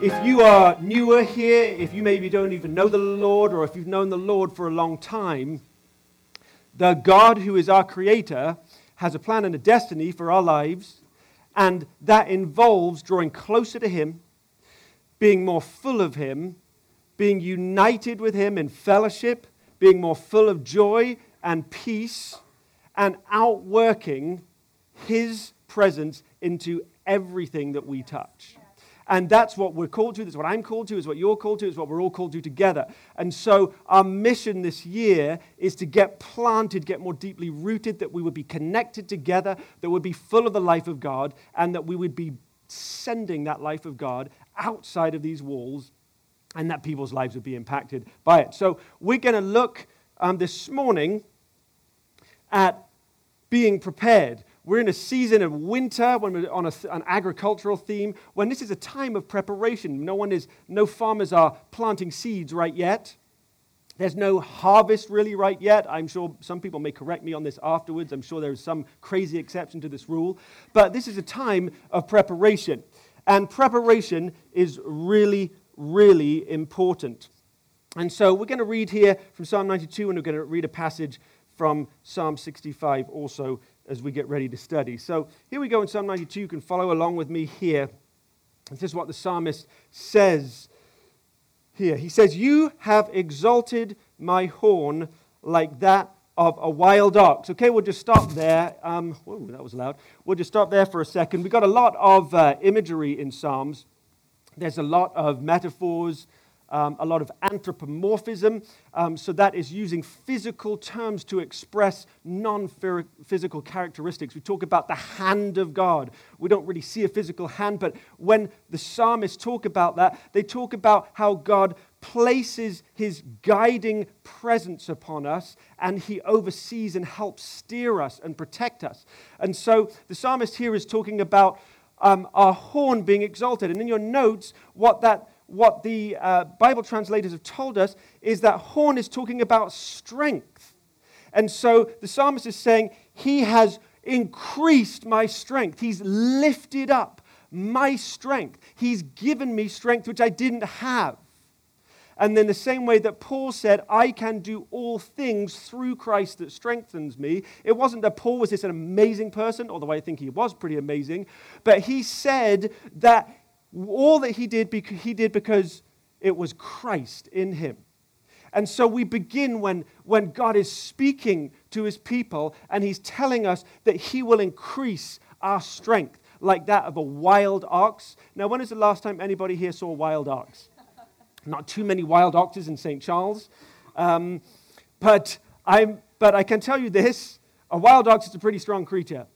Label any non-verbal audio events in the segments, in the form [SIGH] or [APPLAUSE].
If you are newer here, if you maybe don't even know the Lord, or if you've known the Lord for a long time, the God who is our creator has a plan and a destiny for our lives, and that involves drawing closer to Him, being more full of Him, being united with Him in fellowship, being more full of joy and peace, and outworking His presence into everything that we touch. And that's what we're called to. That's what I'm called to. Is what you're called to. Is what we're all called to together. And so our mission this year is to get planted, get more deeply rooted, that we would be connected together, that would be full of the life of God, and that we would be sending that life of God outside of these walls, and that people's lives would be impacted by it. So we're going to look um, this morning at being prepared. We're in a season of winter when we're on a, an agricultural theme, when this is a time of preparation. No one is, no farmers are planting seeds right yet. There's no harvest really right yet. I'm sure some people may correct me on this afterwards. I'm sure there is some crazy exception to this rule. But this is a time of preparation. And preparation is really, really important. And so we're going to read here from Psalm 92, and we're going to read a passage from Psalm 65 also as we get ready to study. So here we go in Psalm 92. You can follow along with me here. This is what the psalmist says here. He says, You have exalted my horn like that of a wild ox. Okay, we'll just stop there. Um, whoa, that was loud. We'll just stop there for a second. We've got a lot of uh, imagery in Psalms. There's a lot of metaphors um, a lot of anthropomorphism. Um, so that is using physical terms to express non physical characteristics. We talk about the hand of God. We don't really see a physical hand, but when the psalmists talk about that, they talk about how God places his guiding presence upon us and he oversees and helps steer us and protect us. And so the psalmist here is talking about um, our horn being exalted. And in your notes, what that what the uh, Bible translators have told us is that horn is talking about strength. And so the psalmist is saying, He has increased my strength. He's lifted up my strength. He's given me strength which I didn't have. And then, the same way that Paul said, I can do all things through Christ that strengthens me, it wasn't that Paul was this an amazing person, although I think he was pretty amazing, but he said that all that he did, he did because it was Christ in him. And so we begin when, when God is speaking to his people and he's telling us that he will increase our strength like that of a wild ox. Now, when is the last time anybody here saw a wild ox? Not too many wild oxes in St. Charles. Um, but, I'm, but I can tell you this a wild ox is a pretty strong creature.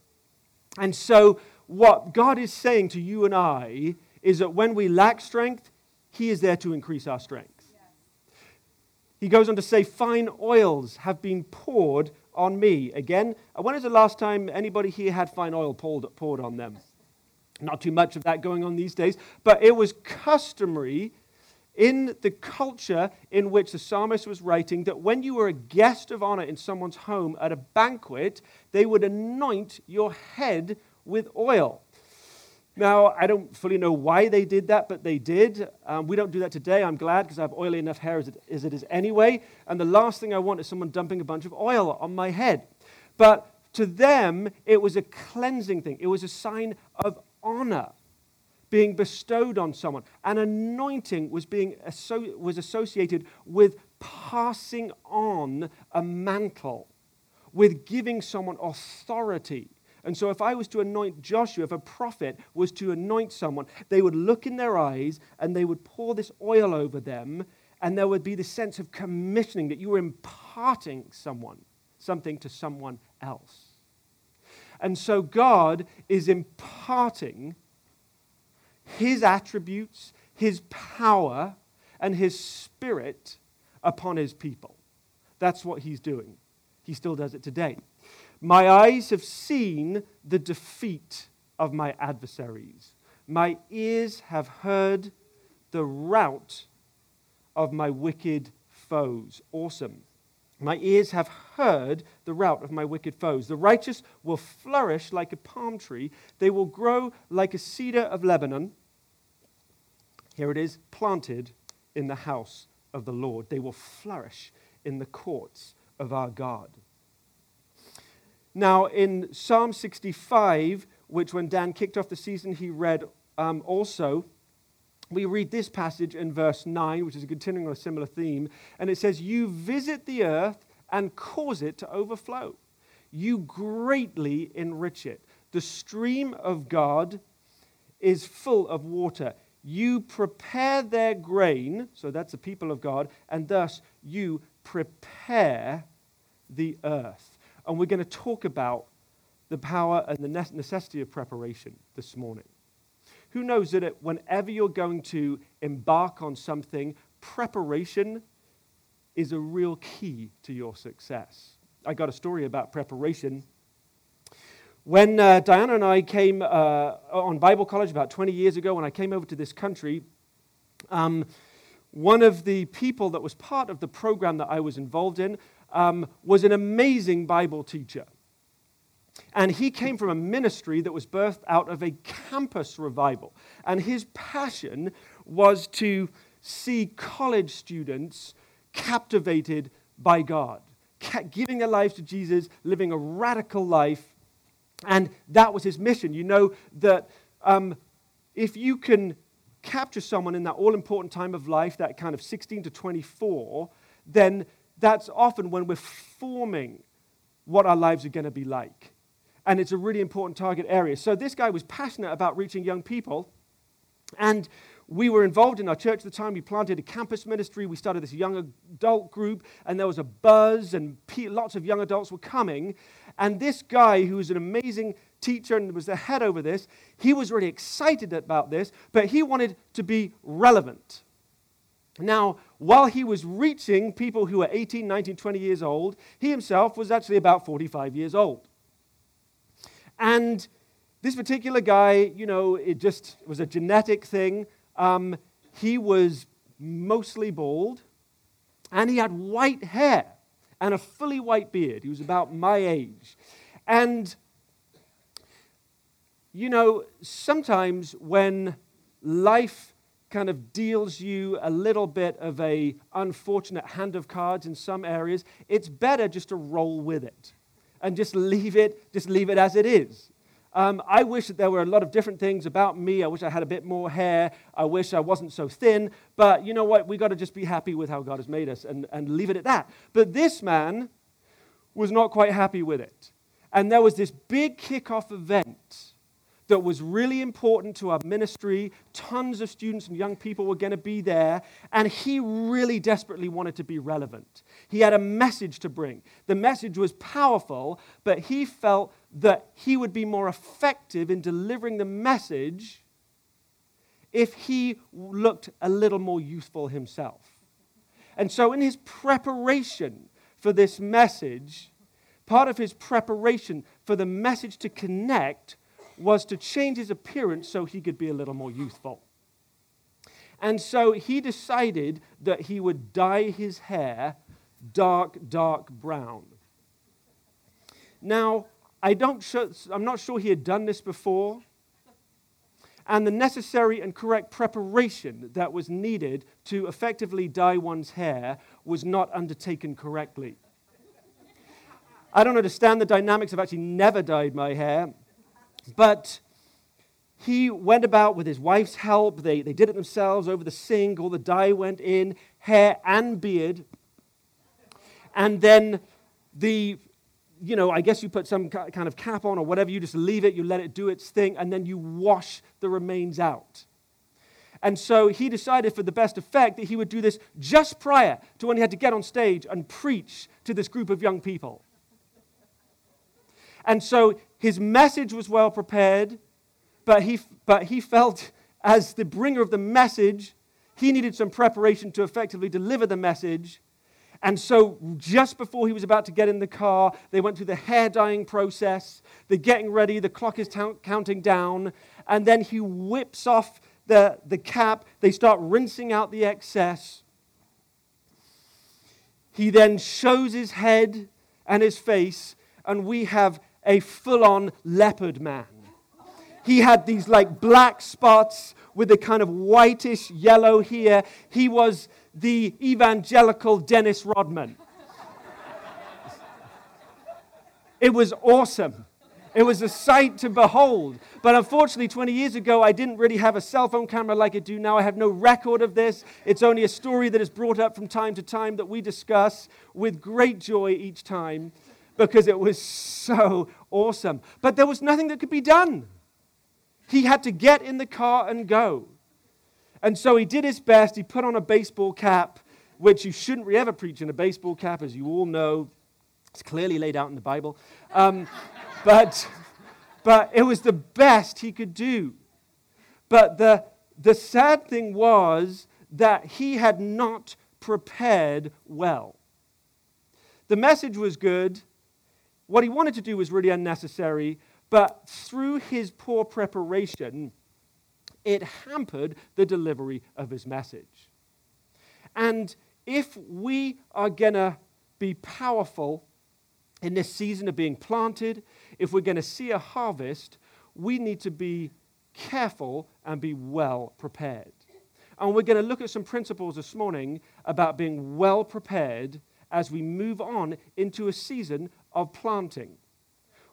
And so, what God is saying to you and I is that when we lack strength, He is there to increase our strength. He goes on to say, Fine oils have been poured on me. Again, uh, when is the last time anybody here had fine oil poured, poured on them? Not too much of that going on these days, but it was customary in the culture in which the psalmist was writing that when you were a guest of honor in someone's home at a banquet, they would anoint your head with oil. Now, I don't fully know why they did that, but they did. Um, we don't do that today. I'm glad because I have oily enough hair as it, as it is anyway. And the last thing I want is someone dumping a bunch of oil on my head. But to them, it was a cleansing thing, it was a sign of honor being bestowed on someone. An anointing was, being, was associated with passing on a mantle, with giving someone authority. And so, if I was to anoint Joshua, if a prophet was to anoint someone, they would look in their eyes and they would pour this oil over them, and there would be the sense of commissioning that you were imparting someone, something to someone else. And so, God is imparting his attributes, his power, and his spirit upon his people. That's what he's doing. He still does it today. My eyes have seen the defeat of my adversaries. My ears have heard the rout of my wicked foes. Awesome. My ears have heard the rout of my wicked foes. The righteous will flourish like a palm tree, they will grow like a cedar of Lebanon. Here it is planted in the house of the Lord. They will flourish in the courts of our God. Now, in Psalm 65, which when Dan kicked off the season, he read um, also, we read this passage in verse 9, which is a continuing a similar theme, and it says, You visit the earth and cause it to overflow. You greatly enrich it. The stream of God is full of water. You prepare their grain, so that's the people of God, and thus you prepare the earth. And we're going to talk about the power and the necessity of preparation this morning. Who knows that whenever you're going to embark on something, preparation is a real key to your success. I got a story about preparation. When uh, Diana and I came uh, on Bible college about 20 years ago, when I came over to this country, um, one of the people that was part of the program that I was involved in um, was an amazing Bible teacher. And he came from a ministry that was birthed out of a campus revival. And his passion was to see college students captivated by God, giving their lives to Jesus, living a radical life. And that was his mission. You know that um, if you can capture someone in that all important time of life, that kind of 16 to 24, then that's often when we're forming what our lives are going to be like. And it's a really important target area. So this guy was passionate about reaching young people. And we were involved in our church at the time. We planted a campus ministry. We started this young adult group, and there was a buzz, and lots of young adults were coming. And this guy, who was an amazing teacher and was the head over this, he was really excited about this, but he wanted to be relevant. Now, while he was reaching people who were 18, 19, 20 years old, he himself was actually about 45 years old. And this particular guy, you know, it just was a genetic thing. Um, he was mostly bald, and he had white hair and a fully white beard. He was about my age. And, you know, sometimes when life kind of deals you a little bit of a unfortunate hand of cards in some areas, it's better just to roll with it and just leave it, just leave it as it is. Um, I wish that there were a lot of different things about me. I wish I had a bit more hair. I wish I wasn't so thin. But you know what? We've got to just be happy with how God has made us and, and leave it at that. But this man was not quite happy with it. And there was this big kickoff event that was really important to our ministry. Tons of students and young people were going to be there, and he really desperately wanted to be relevant. He had a message to bring. The message was powerful, but he felt that he would be more effective in delivering the message if he looked a little more youthful himself. And so, in his preparation for this message, part of his preparation for the message to connect was to change his appearance so he could be a little more youthful. And so he decided that he would dye his hair dark, dark brown. Now, I don't I'm not sure he had done this before. And the necessary and correct preparation that was needed to effectively dye one's hair was not undertaken correctly. I don't understand the dynamics. I've actually never dyed my hair. But he went about with his wife's help. They, they did it themselves over the sink. All the dye went in, hair and beard. And then the, you know, I guess you put some kind of cap on or whatever. You just leave it, you let it do its thing, and then you wash the remains out. And so he decided for the best effect that he would do this just prior to when he had to get on stage and preach to this group of young people. And so his message was well prepared, but he, but he felt as the bringer of the message, he needed some preparation to effectively deliver the message. And so, just before he was about to get in the car, they went through the hair dyeing process. They're getting ready, the clock is t- counting down, and then he whips off the, the cap. They start rinsing out the excess. He then shows his head and his face, and we have a full on leopard man. He had these like black spots with a kind of whitish yellow here. He was the evangelical Dennis Rodman. it was awesome. It was a sight to behold. But unfortunately, 20 years ago, I didn't really have a cell phone camera like I do now. I have no record of this. It's only a story that is brought up from time to time that we discuss with great joy each time because it was so awesome. But there was nothing that could be done. He had to get in the car and go. And so he did his best. He put on a baseball cap, which you shouldn't ever preach in a baseball cap, as you all know. It's clearly laid out in the Bible. Um, [LAUGHS] but, but it was the best he could do. But the, the sad thing was that he had not prepared well. The message was good. What he wanted to do was really unnecessary, but through his poor preparation, it hampered the delivery of his message. And if we are going to be powerful in this season of being planted, if we're going to see a harvest, we need to be careful and be well prepared. And we're going to look at some principles this morning about being well prepared as we move on into a season of planting.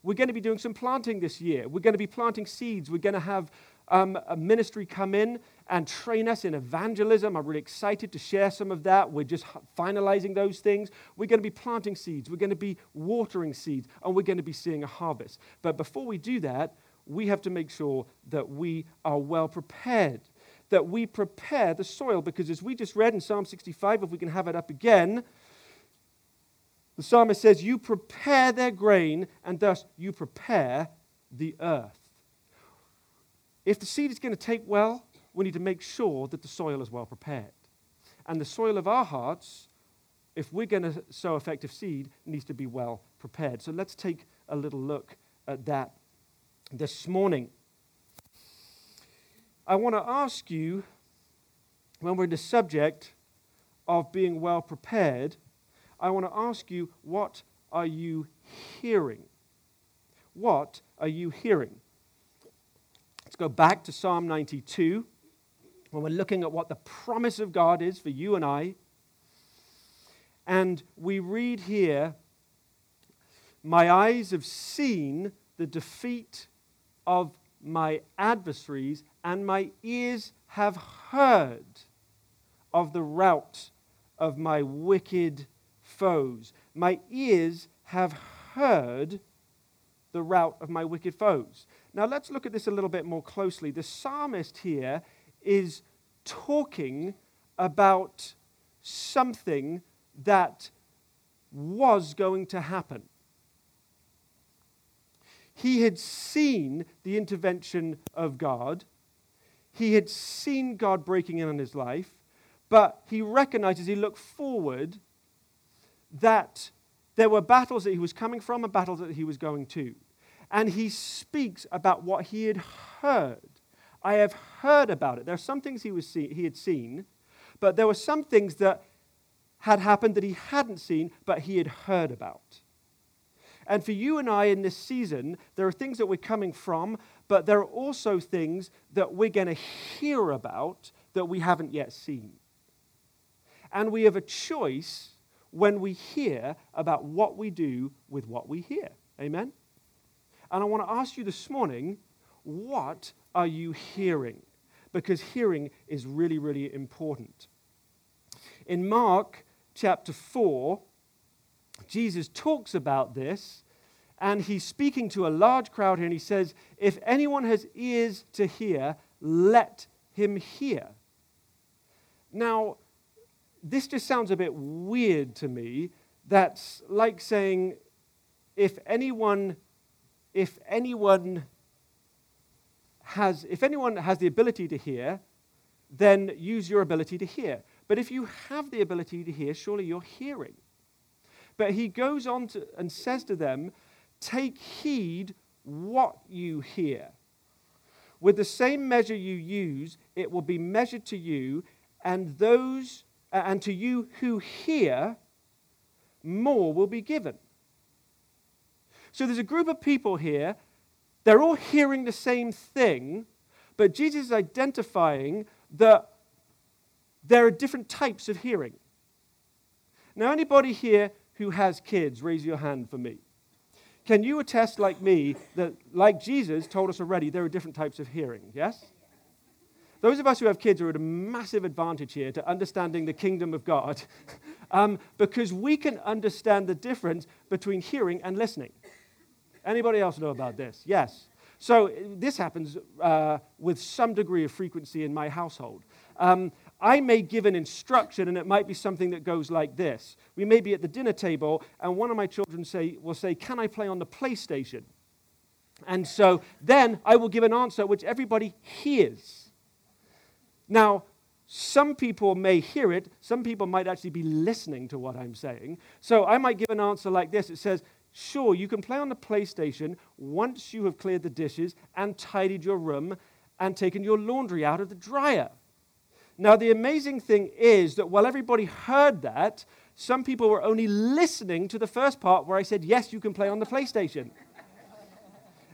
We're going to be doing some planting this year. We're going to be planting seeds. We're going to have um, a ministry come in and train us in evangelism. I'm really excited to share some of that. We're just finalizing those things. We're going to be planting seeds, we're going to be watering seeds, and we're going to be seeing a harvest. But before we do that, we have to make sure that we are well prepared, that we prepare the soil, because as we just read in Psalm 65, if we can have it up again, the psalmist says, You prepare their grain, and thus you prepare the earth. If the seed is going to take well, we need to make sure that the soil is well prepared. And the soil of our hearts, if we're going to sow effective seed, needs to be well prepared. So let's take a little look at that this morning. I want to ask you, when we're in the subject of being well prepared, I want to ask you, what are you hearing? What are you hearing? Let's go back to Psalm 92 when we're looking at what the promise of God is for you and I. And we read here, My eyes have seen the defeat of my adversaries, and my ears have heard of the rout of my wicked foes. My ears have heard the rout of my wicked foes. Now let's look at this a little bit more closely. The psalmist here is talking about something that was going to happen. He had seen the intervention of God. He had seen God breaking in on his life, but he recognized as he looked forward that there were battles that he was coming from and battles that he was going to and he speaks about what he had heard. I have heard about it. There are some things he, was see- he had seen, but there were some things that had happened that he hadn't seen, but he had heard about. And for you and I in this season, there are things that we're coming from, but there are also things that we're going to hear about that we haven't yet seen. And we have a choice when we hear about what we do with what we hear. Amen? And I want to ask you this morning what are you hearing? Because hearing is really, really important. In Mark chapter 4, Jesus talks about this, and he's speaking to a large crowd here, and he says, If anyone has ears to hear, let him hear. Now, this just sounds a bit weird to me. That's like saying, if anyone if anyone has, if anyone has the ability to hear, then use your ability to hear. But if you have the ability to hear, surely you're hearing. But he goes on to, and says to them, Take heed what you hear. With the same measure you use, it will be measured to you, and those and to you who hear, more will be given. So there's a group of people here. They're all hearing the same thing, but Jesus is identifying that there are different types of hearing. Now, anybody here who has kids, raise your hand for me. Can you attest, like me, that, like Jesus told us already, there are different types of hearing? Yes? Those of us who have kids are at a massive advantage here to understanding the kingdom of God [LAUGHS] um, because we can understand the difference between hearing and listening. Anybody else know about this? Yes. So this happens uh, with some degree of frequency in my household. Um, I may give an instruction, and it might be something that goes like this. We may be at the dinner table, and one of my children say, will say, Can I play on the PlayStation? And so then I will give an answer which everybody hears. Now, some people may hear it, some people might actually be listening to what I'm saying. So I might give an answer like this it says, Sure, you can play on the PlayStation once you have cleared the dishes and tidied your room and taken your laundry out of the dryer. Now, the amazing thing is that while everybody heard that, some people were only listening to the first part where I said, Yes, you can play on the PlayStation.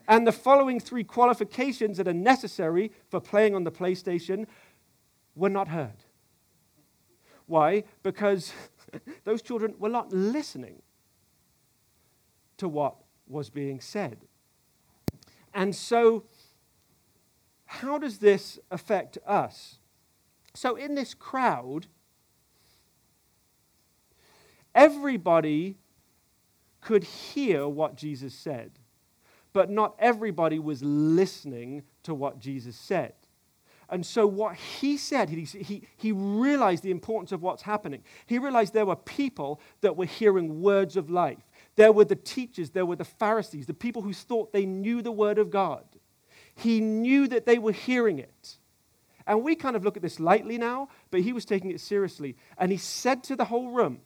and the following three qualifications that are necessary for playing on the PlayStation were not heard. Why? Because [LAUGHS] those children were not listening to what was being said. And so, how does this affect us? So, in this crowd, everybody could hear what Jesus said, but not everybody was listening to what Jesus said. And so, what he said, he, he, realized the importance of what's happening. He realized there were people that were hearing words of life. There were the teachers, there were the Pharisees, the people who thought they knew the word of God. He knew that they were hearing it. And we kind of look at this lightly now, but he was taking it seriously. And he said to the whole room,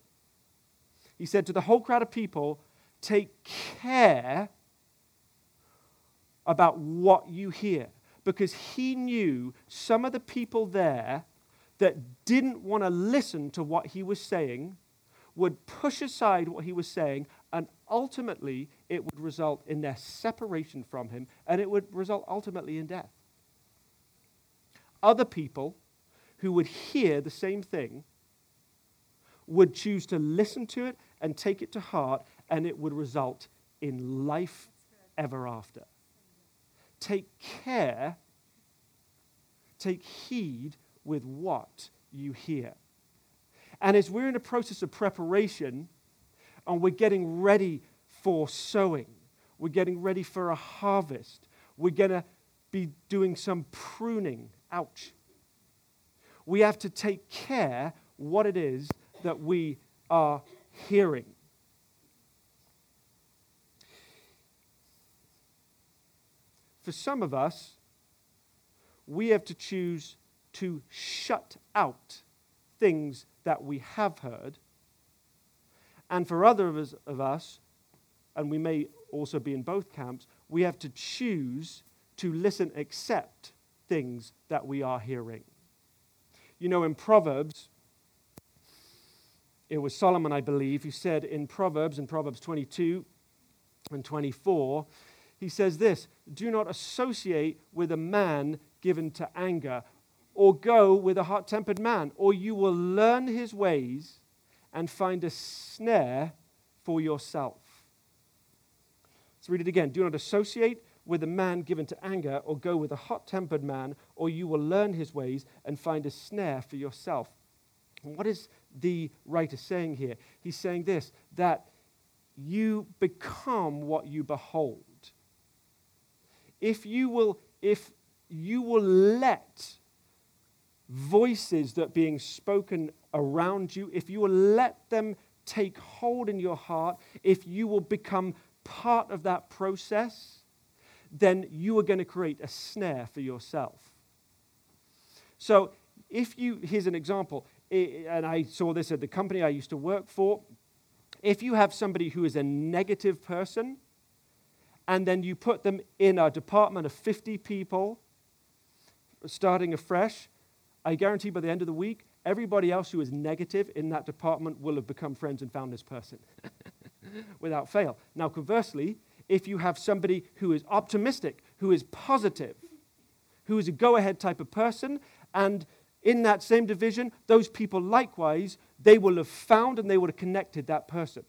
he said to the whole crowd of people, take care about what you hear. Because he knew some of the people there that didn't want to listen to what he was saying would push aside what he was saying, and ultimately it would result in their separation from him, and it would result ultimately in death other people who would hear the same thing would choose to listen to it and take it to heart, and it would result in life ever after. Take care, take heed with what you hear. And as we're in a process of preparation and we're getting ready for sowing, we're getting ready for a harvest, we're going to be doing some pruning Ouch. We have to take care what it is that we are hearing. For some of us, we have to choose to shut out things that we have heard. And for others of us, and we may also be in both camps, we have to choose to listen, accept things that we are hearing. You know, in Proverbs, it was Solomon, I believe, who said in Proverbs, in Proverbs 22 and 24, he says this Do not associate with a man given to anger, or go with a hot tempered man, or you will learn his ways and find a snare for yourself. Let's read it again. Do not associate with a man given to anger, or go with a hot tempered man, or you will learn his ways and find a snare for yourself. What is the writer saying here? He's saying this that you become what you behold. If you will, if you will let voices that are being spoken around you, if you will let them take hold in your heart, if you will become part of that process, then you are going to create a snare for yourself. So, if you, here's an example, and I saw this at the company I used to work for. If you have somebody who is a negative person, and then you put them in a department of 50 people, starting afresh, I guarantee by the end of the week, everybody else who is negative in that department will have become friends and found this person [LAUGHS] without fail. Now, conversely, if you have somebody who is optimistic, who is positive, who is a go ahead type of person. And in that same division, those people likewise, they will have found and they would have connected that person.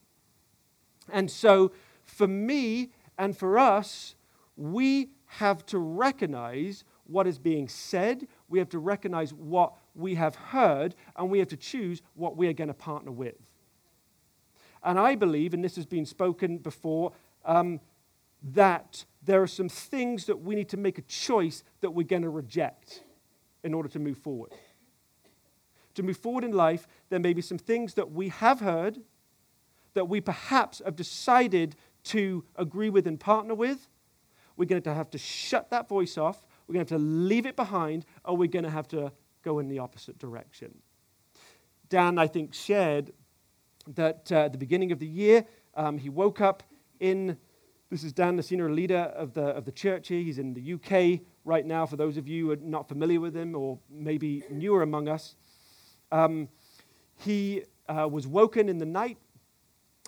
And so, for me and for us, we have to recognize what is being said, we have to recognize what we have heard, and we have to choose what we are going to partner with. And I believe, and this has been spoken before, um, that there are some things that we need to make a choice that we're going to reject in order to move forward. To move forward in life, there may be some things that we have heard, that we perhaps have decided to agree with and partner with. We're going to have to shut that voice off. We're going to have to leave it behind, or we're going to have to go in the opposite direction. Dan, I think, shared that uh, at the beginning of the year, um, he woke up in this is Dan, the senior leader of the, of the church here. He's in the UK right now, for those of you who are not familiar with him or maybe newer among us. Um, he uh, was woken in the night,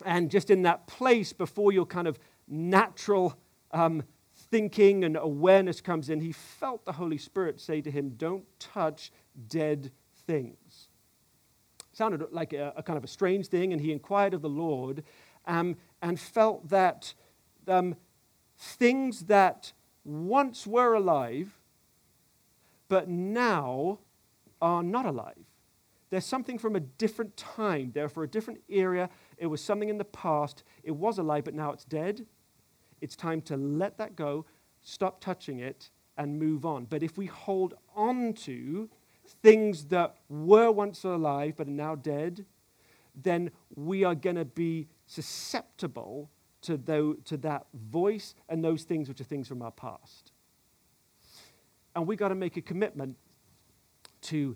and just in that place before your kind of natural um, thinking and awareness comes in, he felt the Holy Spirit say to him, Don't touch dead things. Sounded like a, a kind of a strange thing, and he inquired of the Lord um, and felt that um, things that once were alive, but now are not alive. There's something from a different time, there for a different era. It was something in the past. It was alive, but now it's dead. It's time to let that go, stop touching it, and move on. But if we hold on to things that were once alive but are now dead, then we are going to be susceptible to, to that voice and those things which are things from our past. And we've got to make a commitment to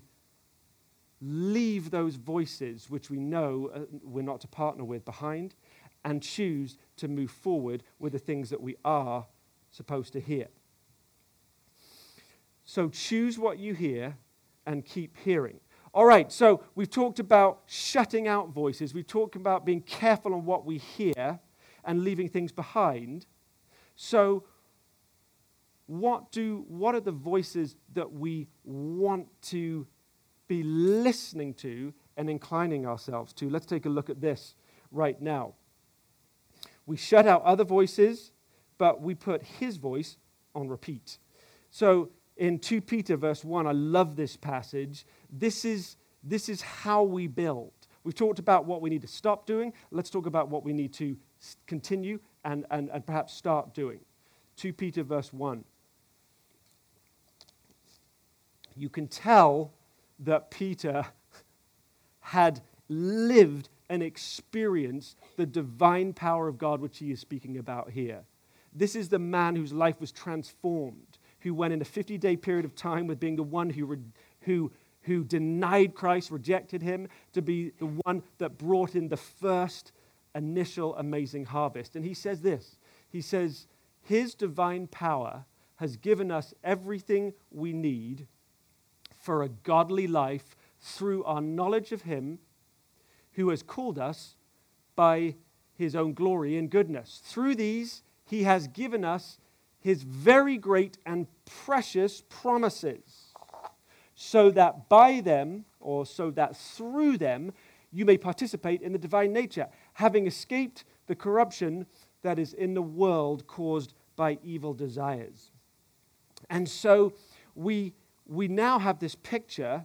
leave those voices which we know uh, we're not to partner with behind and choose to move forward with the things that we are supposed to hear. So choose what you hear and keep hearing. All right, so we've talked about shutting out voices. We've talked about being careful on what we hear and leaving things behind. So, what, do, what are the voices that we want to be listening to and inclining ourselves to? Let's take a look at this right now. We shut out other voices, but we put his voice on repeat. So, in 2 Peter, verse 1, I love this passage. This is, this is how we build. We've talked about what we need to stop doing. Let's talk about what we need to continue and, and, and perhaps start doing. 2 Peter, verse 1. You can tell that Peter had lived and experienced the divine power of God, which he is speaking about here. This is the man whose life was transformed, who went in a 50 day period of time with being the one who, re- who, who denied Christ, rejected him, to be the one that brought in the first initial amazing harvest. And he says this He says, His divine power has given us everything we need for a godly life through our knowledge of Him who has called us by His own glory and goodness. Through these, He has given us His very great and precious promises, so that by them, or so that through them, you may participate in the divine nature, having escaped the corruption that is in the world caused by evil desires. And so we, we now have this picture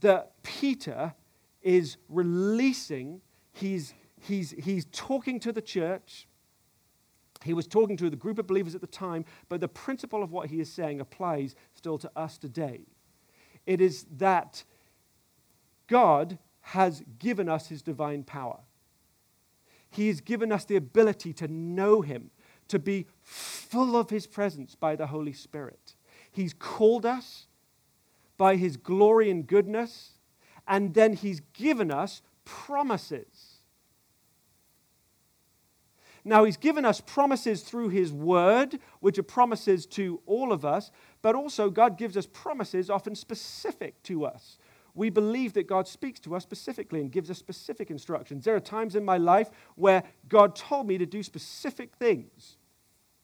that Peter is releasing, he's, he's, he's talking to the church. He was talking to the group of believers at the time, but the principle of what he is saying applies still to us today. It is that God has given us his divine power. He has given us the ability to know him, to be full of his presence by the Holy Spirit. He's called us by his glory and goodness, and then he's given us promises. Now, he's given us promises through his word, which are promises to all of us, but also God gives us promises often specific to us we believe that God speaks to us specifically and gives us specific instructions. There are times in my life where God told me to do specific things.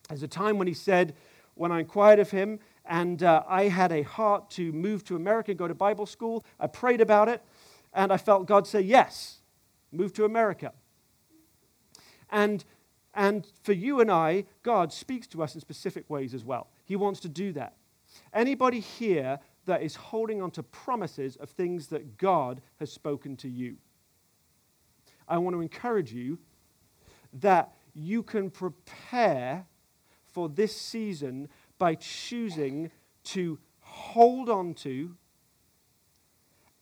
There's a time when He said, when I inquired of Him and uh, I had a heart to move to America and go to Bible school. I prayed about it, and I felt God say, Yes, move to America. And, and for you and I, God speaks to us in specific ways as well. He wants to do that. Anybody here that is holding on to promises of things that God has spoken to you? I want to encourage you that you can prepare for this season by choosing to hold on to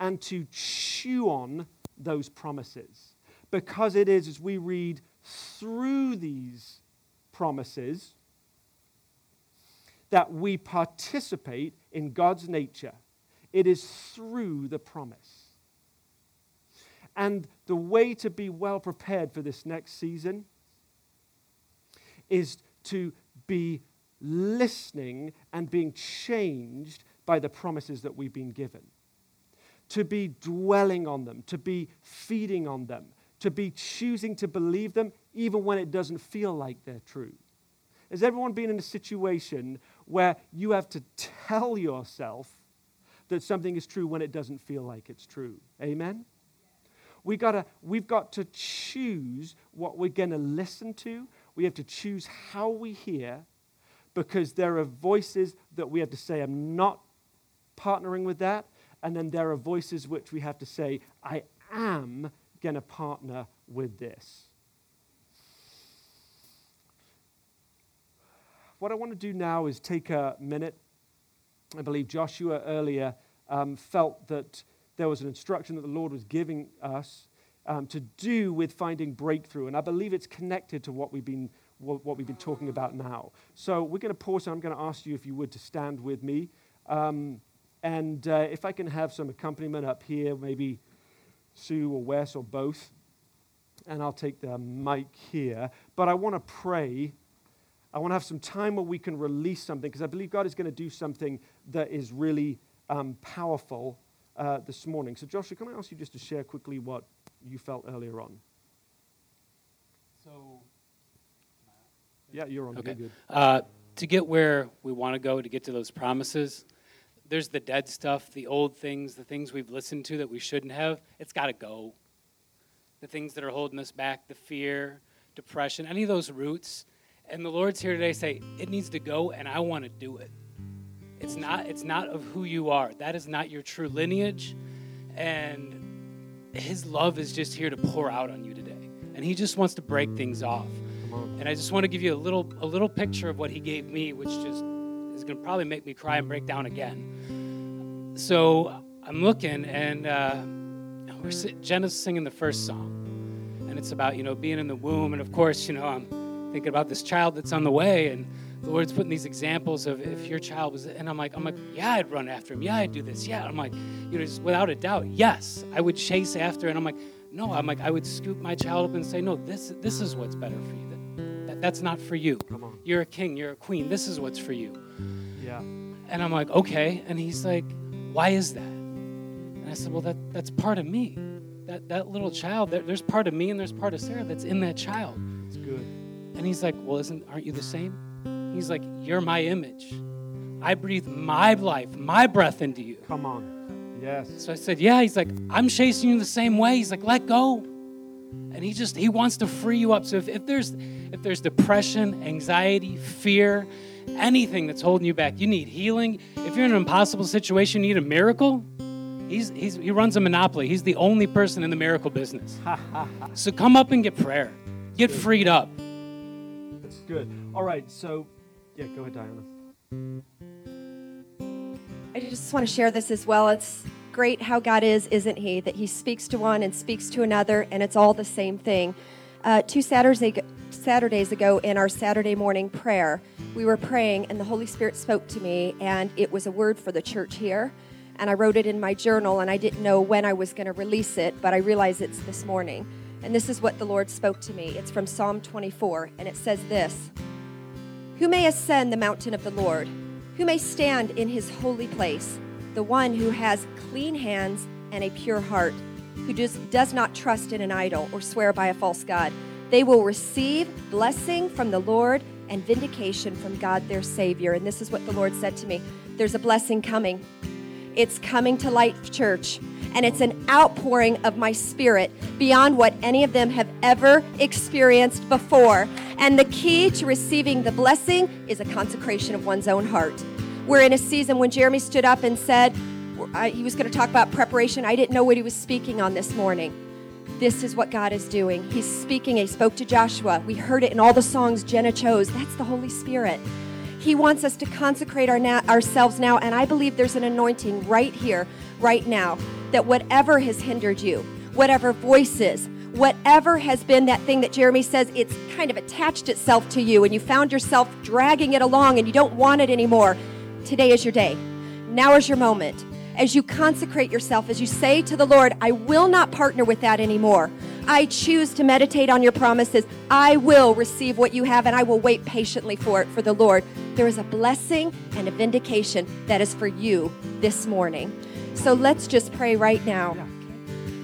and to chew on those promises. Because it is as we read through these promises that we participate in God's nature. It is through the promise. And the way to be well prepared for this next season is to be listening and being changed by the promises that we've been given. To be dwelling on them, to be feeding on them, to be choosing to believe them even when it doesn't feel like they're true. Has everyone been in a situation where you have to tell yourself that something is true when it doesn't feel like it's true? Amen? We gotta, we've got to choose what we're going to listen to. We have to choose how we hear because there are voices that we have to say, I'm not partnering with that. And then there are voices which we have to say, I am going to partner with this. What I want to do now is take a minute. I believe Joshua earlier um, felt that there was an instruction that the Lord was giving us um, to do with finding breakthrough. And I believe it's connected to what we've been, what we've been talking about now. So we're going to pause and I'm going to ask you if you would to stand with me. Um, and uh, if I can have some accompaniment up here, maybe Sue or Wes or both. And I'll take the mic here. But I want to pray. I want to have some time where we can release something because I believe God is going to do something that is really um, powerful uh, this morning. So, Joshua, can I ask you just to share quickly what you felt earlier on? Yeah, you're on. Okay. You're good. Uh, to get where we want to go, to get to those promises, there's the dead stuff, the old things, the things we've listened to that we shouldn't have. It's got to go. The things that are holding us back, the fear, depression, any of those roots. And the Lord's here today say, it needs to go, and I want to do it. It's not, it's not of who you are. That is not your true lineage. And His love is just here to pour out on you today. And He just wants to break things off. And I just want to give you a little, a little picture of what He gave me, which just is going to probably make me cry and break down again. So I'm looking, and uh, we're Jenna's singing the first song, and it's about you know being in the womb, and of course you know I'm thinking about this child that's on the way, and the Lord's putting these examples of if your child was, and I'm like, I'm like, yeah, I'd run after him, yeah, I'd do this, yeah. I'm like, you know, just without a doubt, yes, I would chase after, and I'm like, no, I'm like, I would scoop my child up and say, no, this this is what's better for you. That, that that's not for you. Come on. You're a king, you're a queen. This is what's for you. Yeah. And I'm like, okay. And he's like, why is that? And I said, well, that, that's part of me. That, that little child, there, there's part of me and there's part of Sarah that's in that child. It's good. And he's like, well, isn't, aren't you the same? He's like, you're my image. I breathe my life, my breath into you. Come on. Yes. So I said, yeah. He's like, I'm chasing you the same way. He's like, let go. And he just, he wants to free you up. So if, if there's, if there's depression, anxiety, fear, anything that's holding you back, you need healing. If you're in an impossible situation, you need a miracle. He's, he's, he runs a monopoly. He's the only person in the miracle business. so come up and get prayer. Get freed up. That's good. All right. So, yeah, go ahead, Diana. I just want to share this as well. It's great how God is, isn't He? That He speaks to one and speaks to another, and it's all the same thing. Uh, two Saturdays ago, Saturdays ago, in our Saturday morning prayer, we were praying, and the Holy Spirit spoke to me, and it was a word for the church here. And I wrote it in my journal, and I didn't know when I was going to release it, but I realize it's this morning. And this is what the Lord spoke to me. It's from Psalm 24, and it says this Who may ascend the mountain of the Lord? Who may stand in his holy place? The one who has clean hands and a pure heart, who just does not trust in an idol or swear by a false God. They will receive blessing from the Lord and vindication from God their Savior. And this is what the Lord said to me there's a blessing coming. It's coming to Life Church, and it's an outpouring of my spirit beyond what any of them have ever experienced before. And the key to receiving the blessing is a consecration of one's own heart. We're in a season when Jeremy stood up and said uh, he was going to talk about preparation. I didn't know what he was speaking on this morning. This is what God is doing. He's speaking. He spoke to Joshua. We heard it in all the songs Jenna chose. That's the Holy Spirit. He wants us to consecrate our na- ourselves now, and I believe there's an anointing right here, right now, that whatever has hindered you, whatever voices, whatever has been that thing that Jeremy says, it's kind of attached itself to you, and you found yourself dragging it along and you don't want it anymore. Today is your day. Now is your moment as you consecrate yourself, as you say to the Lord, I will not partner with that anymore. I choose to meditate on your promises. I will receive what you have and I will wait patiently for it for the Lord. There is a blessing and a vindication that is for you this morning. So let's just pray right now.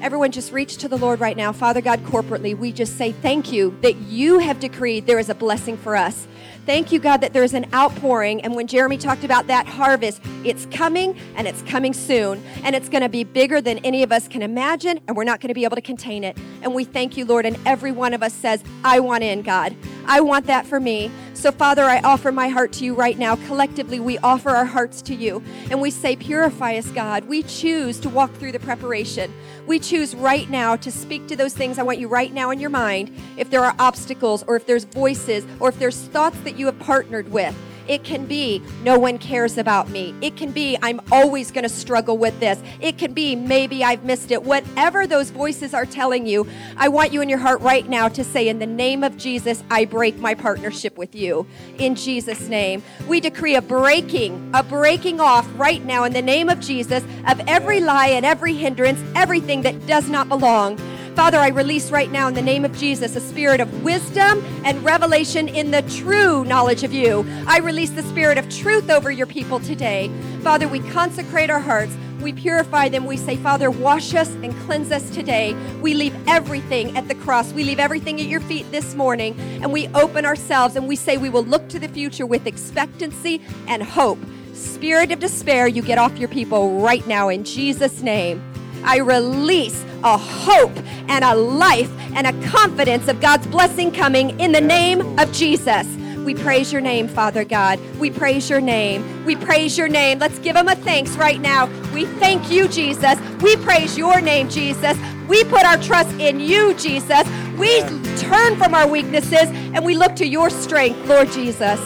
Everyone, just reach to the Lord right now. Father God, corporately, we just say thank you that you have decreed there is a blessing for us. Thank you, God, that there's an outpouring. And when Jeremy talked about that harvest, it's coming and it's coming soon. And it's going to be bigger than any of us can imagine, and we're not going to be able to contain it. And we thank you, Lord. And every one of us says, I want in, God. I want that for me. So, Father, I offer my heart to you right now. Collectively, we offer our hearts to you. And we say, Purify us, God. We choose to walk through the preparation. We choose right now to speak to those things I want you right now in your mind. If there are obstacles, or if there's voices, or if there's thoughts that you have partnered with. It can be, no one cares about me. It can be, I'm always going to struggle with this. It can be, maybe I've missed it. Whatever those voices are telling you, I want you in your heart right now to say, In the name of Jesus, I break my partnership with you. In Jesus' name. We decree a breaking, a breaking off right now in the name of Jesus of every lie and every hindrance, everything that does not belong. Father, I release right now in the name of Jesus a spirit of wisdom and revelation in the true knowledge of you. I release the spirit of truth over your people today. Father, we consecrate our hearts. We purify them. We say, Father, wash us and cleanse us today. We leave everything at the cross. We leave everything at your feet this morning. And we open ourselves and we say we will look to the future with expectancy and hope. Spirit of despair, you get off your people right now in Jesus' name. I release a hope and a life and a confidence of God's blessing coming in the name of Jesus. We praise your name, Father God. We praise your name. We praise your name. Let's give him a thanks right now. We thank you, Jesus. We praise your name, Jesus. We put our trust in you, Jesus. We turn from our weaknesses and we look to your strength, Lord Jesus.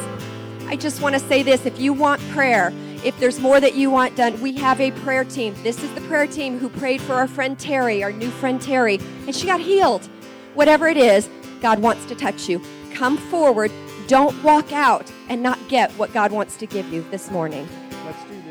I just want to say this if you want prayer, if there's more that you want done, we have a prayer team. This is the prayer team who prayed for our friend Terry, our new friend Terry, and she got healed. Whatever it is, God wants to touch you. Come forward. Don't walk out and not get what God wants to give you this morning. Let's do?